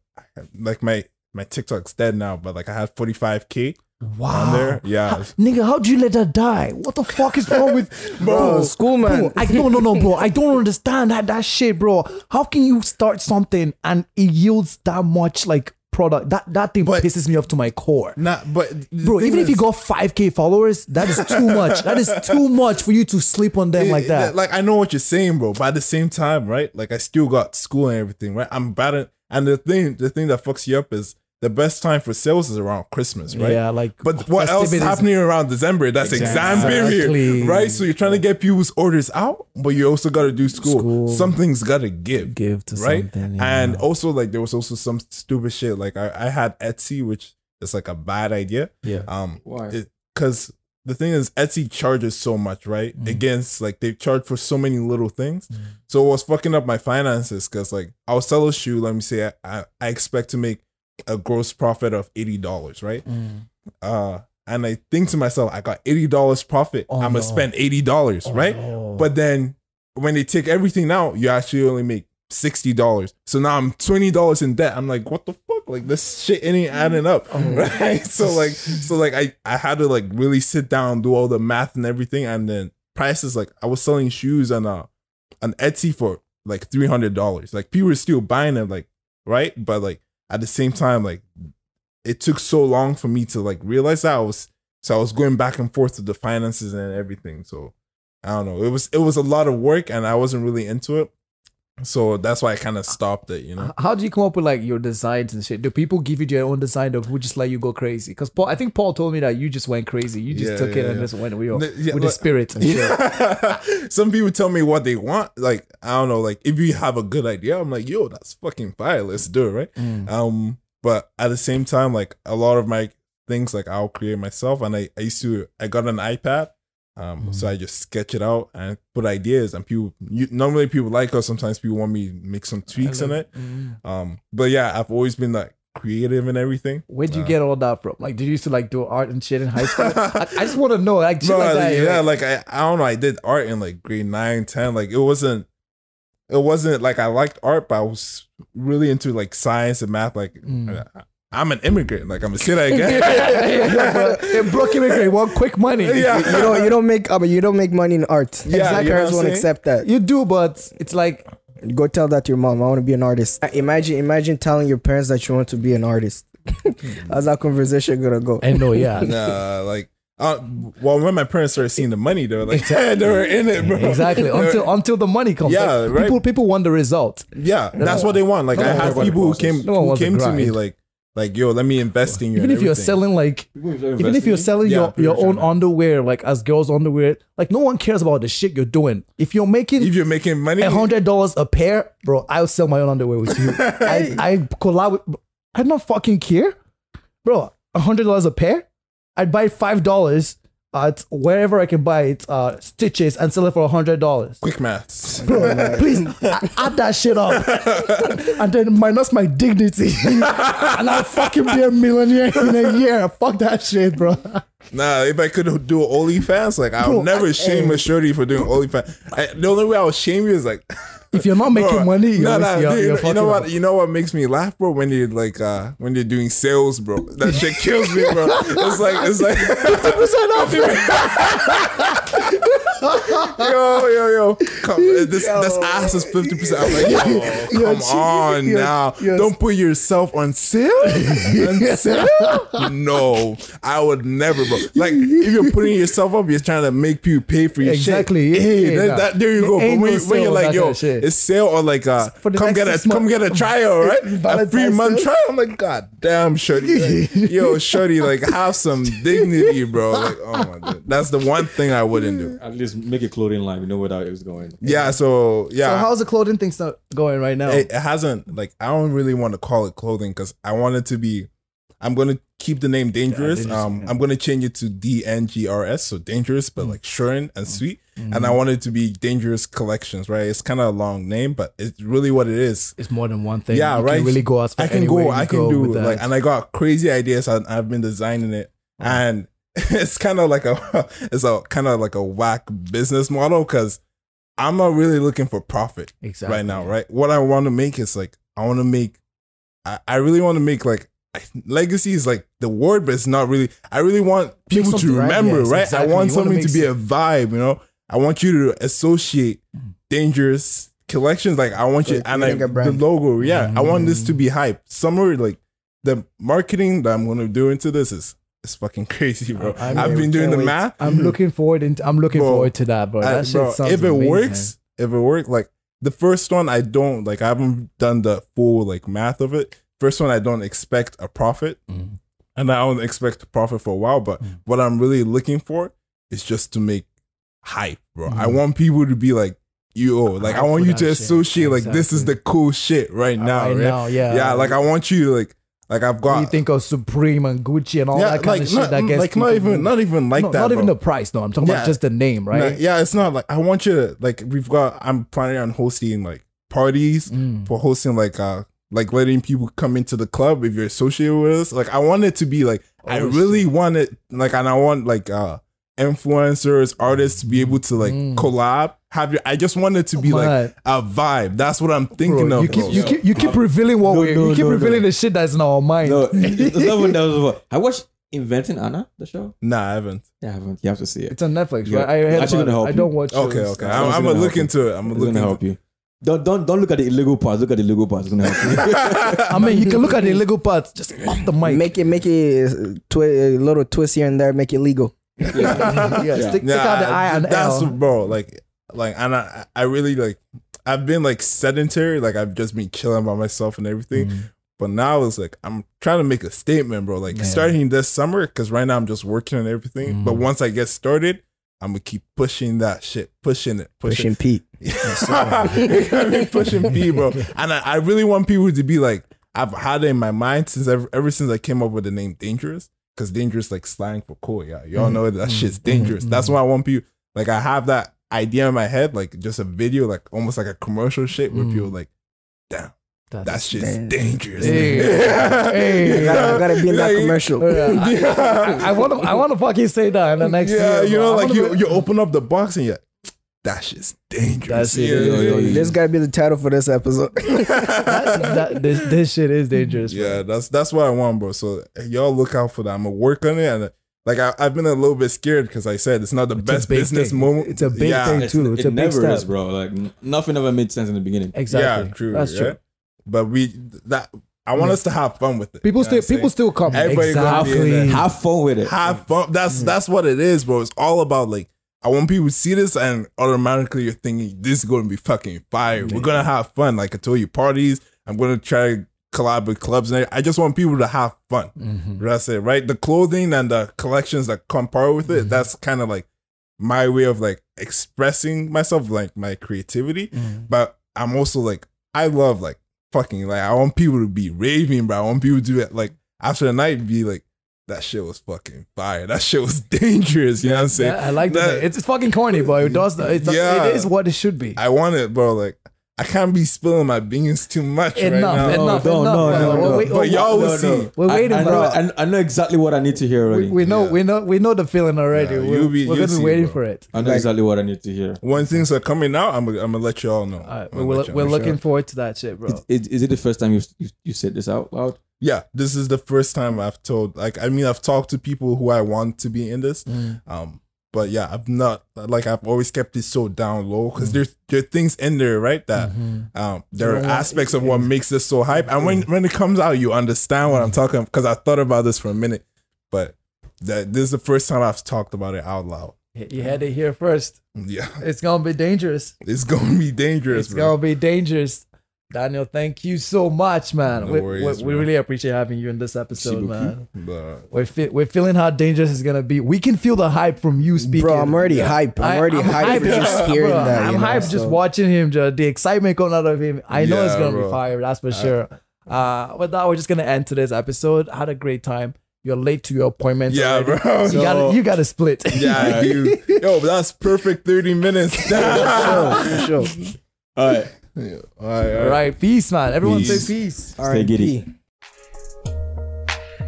Like my my TikTok's dead now, but like I had 45k Wow. on there. Yeah. Nigga, how'd you let that die? What the fuck is wrong with Bro, school man. Bro, I no no no, bro. I don't understand that that shit, bro. How can you start something and it yields that much like product? That that thing But- pisses me off to my core. Not, but Bro, even if you got 5k followers, that is too much. That is too much for you to sleep on them it- like that. Like I know what you're saying, bro. But at the same time, right? Like I still got school and everything, right? I'm bad at, and the thing, the thing that fucks you up is the best time for sales is around Christmas, right? Yeah, like But what else is happening around December? That's exam period, right? So you're trying to get people's orders out, but you also got to do school. School. Something's got to give, Give to right? something, yeah. And also, like, there was also some stupid shit. Like, I, I had Etsy, which is like a bad idea. Yeah. Um, Why? Because the thing is, Etsy charges so much, right? Mm. Against like they charge for so many little things. Mm. So it was fucking up my finances because like I'll sell a shoe. Let me say I, I, I expect to make a gross profit of eighty dollars, right? Mm. Uh, and I think to myself, I got eighty dollars profit. Oh, I'm gonna no. spend eighty dollars, Oh, right? no. But then when they take everything out, you actually only make sixty dollars. So now I'm twenty dollars in debt. I'm like, what the fuck? Like this shit ain't adding up, Oh. right? So like, so like I I had to like really sit down, do all the math and everything, and then prices like I was selling shoes on uh on Etsy for like three hundred dollars. Like people were still buying them, like right, but like at the same time, like it took so long for me to like realize that I was so I was going back and forth to the finances and everything. So I don't know. It was it was a lot of work and I wasn't really into it. So that's why I kind of stopped it, you know. How do you come up with like your designs and shit? Do people give you their own design, or who just let you go crazy? Because Paul, I think Paul told me that you just went crazy. You just Yeah, took yeah, it and just went real N- yeah, with the spirit and shit. Yeah. Some people tell me what they want. Like, I don't know, like if you have a good idea, I'm like, yo, that's fucking fire. Let's do it, right? Mm. Um, but at the same time, like a lot of my things like I'll create myself and I, I used to I got an iPad. Um, so I just sketch it out and put ideas and people you, normally people like us, sometimes people want me to make some tweaks in it. Mm. Um, but yeah, I've always been like creative and everything. Where'd you Uh, get all that from? Like, did you used to like do art and shit in high school? I, I just want to know, like, No, like that. yeah, like- like I, I don't know. I did art in like grade nine, ten. Like it wasn't, it wasn't like I liked art, but I was really into like science and math. Like Mm. I, I'm an immigrant. Like I'm gonna say that again. yeah, bro. Yeah, Brooke immigrant, want quick money. Yeah. you don't you don't make I mean, you don't make money in art. Yeah, Exact you know parents what I'm won't accept that. You do, but it's like, Go tell that to your mom. I want to be an artist. Uh, Imagine imagine telling your parents that you want to be an artist. How's that conversation gonna go? I know, yeah. nah, like. Uh, well, when my parents started seeing the money, they were like, they were in it, bro. exactly. Until until the money comes. Yeah, Like, right. People people want the result. yeah, that's what they want. Like No I one had people who came No who wants came to me like, like, yo, let me invest in you. Even and if you're selling like even if you're selling Yeah, your, your own underwear, like as girls' underwear, like no one cares about the shit you're doing. If you're making if you're making money, a hundred dollars a pair, bro, I'll sell my own underwear with you. I I collab with. I don't fucking care, bro. A hundred dollars a pair, I'd buy five dollars at wherever I can buy it, uh, stitches, and sell it for a hundred dollars. quick maths. Bro, please add that shit up, and then minus my dignity, and I'll fucking be a millionaire in a year. Fuck that shit, bro. Nah, if I could do OnlyFans, like I would never I- shame a shorty for doing OnlyFans. I, the only way I would shame you is like, If you're not making bro, money, nah, nah, you're, dude, you're you know what? up. You know what makes me laugh, bro? When you're like, uh, when you're doing sales, bro. That shit kills me, bro. It's like, it's like, yo, yo, yo, come, uh, this this ass is fifty percent. I'm like, yo, come Yes, on yes, now, yes. don't put yourself on sale. on sale? No, I would never, bro. Like if you're putting yourself up, you're trying to make people pay for your Exactly, shit. yeah, Hey, yeah, that, nah. that- there you go. But when, no you- when you're like, yo, kind of shit. it's sale or like uh, come get a come get a trial, right? a three month trial. I'm like, god damn, shorty. Like, yo, shorty, like have some dignity, bro. Like, oh my god, that's the one thing I wouldn't do. At least make a clothing line. We know where that is going. Yeah, so yeah. So how's the clothing thing start going right now? it, it hasn't like I don't really want to call it clothing because I want it to be. I'm gonna keep the name dangerous. Dangerous, um, yeah. I'm gonna change it to D N G R S, so dangerous, Mm. but like short and sweet. And I want it to be dangerous collections, right? It's kind of a long name, but it's really what it is. it's more than one thing. Yeah, you right. Can really go out. far I can go. I can go do that. like, and I got crazy ideas. I, I've been designing it, and it's kind of like a it's a kind of like a whack business model because I'm not really looking for profit Exactly. right now, right? What I want to make is like I want to make I, I really want to make like legacy is like the word, but it's not really. I really want people to something, right? remember, Yes, right? exactly. I want You something to be a vibe, you know. I want you to associate dangerous collections. Like I want you Like and like the logo. Yeah, I want this Mm. to be hype. Somewhere like the marketing that I'm gonna do into this is is fucking crazy, bro. I I've mean, been doing the wait. math. I'm looking forward. In, I'm looking Bro, forward to that, bro. I- That shit bro, if it amazing, works, if it works, like the first one, I don't like. I haven't done the full like math of it. First one, I don't expect a profit, Mhm. and I don't expect a profit for a while. But Mm. what I'm really looking for is just to make hype, bro. I Mhm. want people to be like, "Yo, like I Hype want you to shit. associate like this is the cool shit right now, right right? now, yeah, Yeah, like I want you to like like I've When got you think of Supreme and Gucci and all yeah, that kind like of shit that gets like not even moved. not even like no, that. not even the price. No, I'm talking Yeah. about just the name, No, right? yeah, it's not like I want you to like we've got. I'm planning on hosting like parties Mm. for hosting like uh like letting people come into the club if you're associated with us. Like I want it to be like I Oh, really want it like and I want like uh influencers, artists to be able to like Mm. collab. Have your I just want it to be like a vibe. That's what I'm thinking bro, of. you keep bro. you keep you keep revealing what No, we no, you keep no, no. revealing the shit that's in our mind. No, it's not even that was. I watched Inventing Anna, the show. Nah, I haven't. Yeah, I haven't. You have to see it. It's on Netflix, Yeah. right? I heard actually gonna help I don't watch Okay, shows. okay. I'm, I'm gonna gonna help look you. into it. I'm gonna look into help you. Don't don't don't look at the illegal parts. Look at the legal parts. It's gonna help you. I mean, you can look at the illegal parts just off the mic. Make it, make it uh, twi- a little twist here and there. Make it legal. Yeah, Yeah. Stick, take out the I and that's L. bro. Like, like, and I, I really like. I've been like sedentary. Like, I've just been chilling by myself and everything. Mm. But now it's like I'm trying to make a statement, bro. Like Yeah. starting this summer, because right now I'm just working and everything. Mhm. But once I get started, I'm gonna keep pushing that shit, pushing it, pushing. Pushing Pete. You're gonna be pushing P, bro. And I, I really want people to be like, I've had it in my mind since ever, ever since I came up with the name Dangerous, because dangerous like slang for cool. Yeah, y'all Mhm. know that Mhm. shit's dangerous. That's why I want people. Like I have that idea in my head, like just a video, like almost like a commercial shit, where people like, damn, that That's, shit's Damn. dangerous. Hey. Hey. I gotta, I gotta be in that Like, commercial. I want to. I want to fucking say that in the next yeah, year. you know, like you, be- you open up the box and you're, that shit's dangerous. That's it. Yeah, Yo, yo, yeah, This gotta be the title for this episode. that, that- this this shit is dangerous. bro. Yeah, that's that's what I want, bro. So y'all look out for that. I'm gonna work on it, and like I, I've been a little bit scared because I said it's not the It's best business thing. moment. It's a big yeah, thing. too. It's it a big never step. is, bro. Like nothing ever made sense in the beginning. Exactly. Yeah, true. That's yeah. true. But we that I want Yeah. us to have fun with it. People You know still people still come. Everybody gonna be in exactly. Have fun with it. have fun. That's that's what it is, bro. It's all about like I want people to see this and automatically you're thinking this is gonna be fucking fire. We're gonna have fun. Like I told you, parties. I'm gonna try to collab with clubs and. I just want people to have fun. Mhm. That's it, right? The clothing and the collections that come part with it, Mhm. that's kind of like my way of like expressing myself, like my creativity. Mhm. But I'm also like, I love like fucking like I want people to be raving, bro. I want people to do it like after the night be like, that shit was fucking fire. That shit was dangerous. You know what I'm saying? Yeah, I like that. That- It's, it's fucking corny, but it does. It's, Yeah. It is what it should be. I want it, bro. Like I can't be spilling my beans too much Enough, right now. enough, No, enough. no, bro. no, We're no. wait- But y'all will no, see. We're I- waiting, I, know, bro. I, I know exactly what I need to hear We, already. we know, Yeah. we know, we know the feeling already. Yeah, we're you'll be- we're you'll gonna be waiting bro. for it. I know exactly what I need to hear. When things are coming out, I'm, I'm gonna let y'all know. All right, I'm gonna we're, we're know. looking forward to that shit, bro. Is, is, is it the first time you you, you said this out loud? Yeah, this is the first time I've told. Like, I mean, I've talked to people who I want to be in this. Mm. Um, but yeah, I've not like I've always kept it so down low because there's there are things in there, right? That Mhm. um, there are aspects of what makes this so hype. And when when it comes out, you understand what I'm talking. Because I thought about this for a minute, but that this is the first time I've talked about it out loud. You had it here first. Yeah, It's gonna be dangerous. it's gonna be dangerous, It's bro. gonna be dangerous. Daniel, thank you so much, man. No we, worries, we, we really appreciate having you in this episode, Sibuki. man. But We're fe- we're feeling how dangerous it's gonna be. We can feel the hype from you speaking. Bro, I'm already hype. I'm I- already I'm hyped for just hearing bro. that. I'm you know, hyped just watching him. Just the excitement coming out of him. I know it's gonna be fire. That's for sure. Uh, with that, we're just gonna end today's episode. Had a great time. You're late to your appointment. yeah, already. bro. You gotta you gotta split. yeah, I do. Yo, that's perfect. Thirty minutes. For sure. All right. Yeah. All right, all All right. right, peace, man. Everyone Peace. say peace. Stay giddy. R.I.P.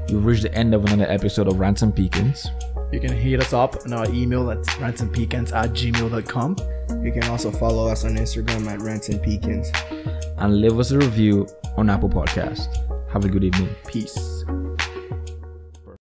You've reached the end of another episode of Ransom Peakins. You can hit us up on our email at ransompeakins at gmail.com. You can also follow us on Instagram at Rants and And leave us a review on Apple Podcast. Have a good evening. Peace.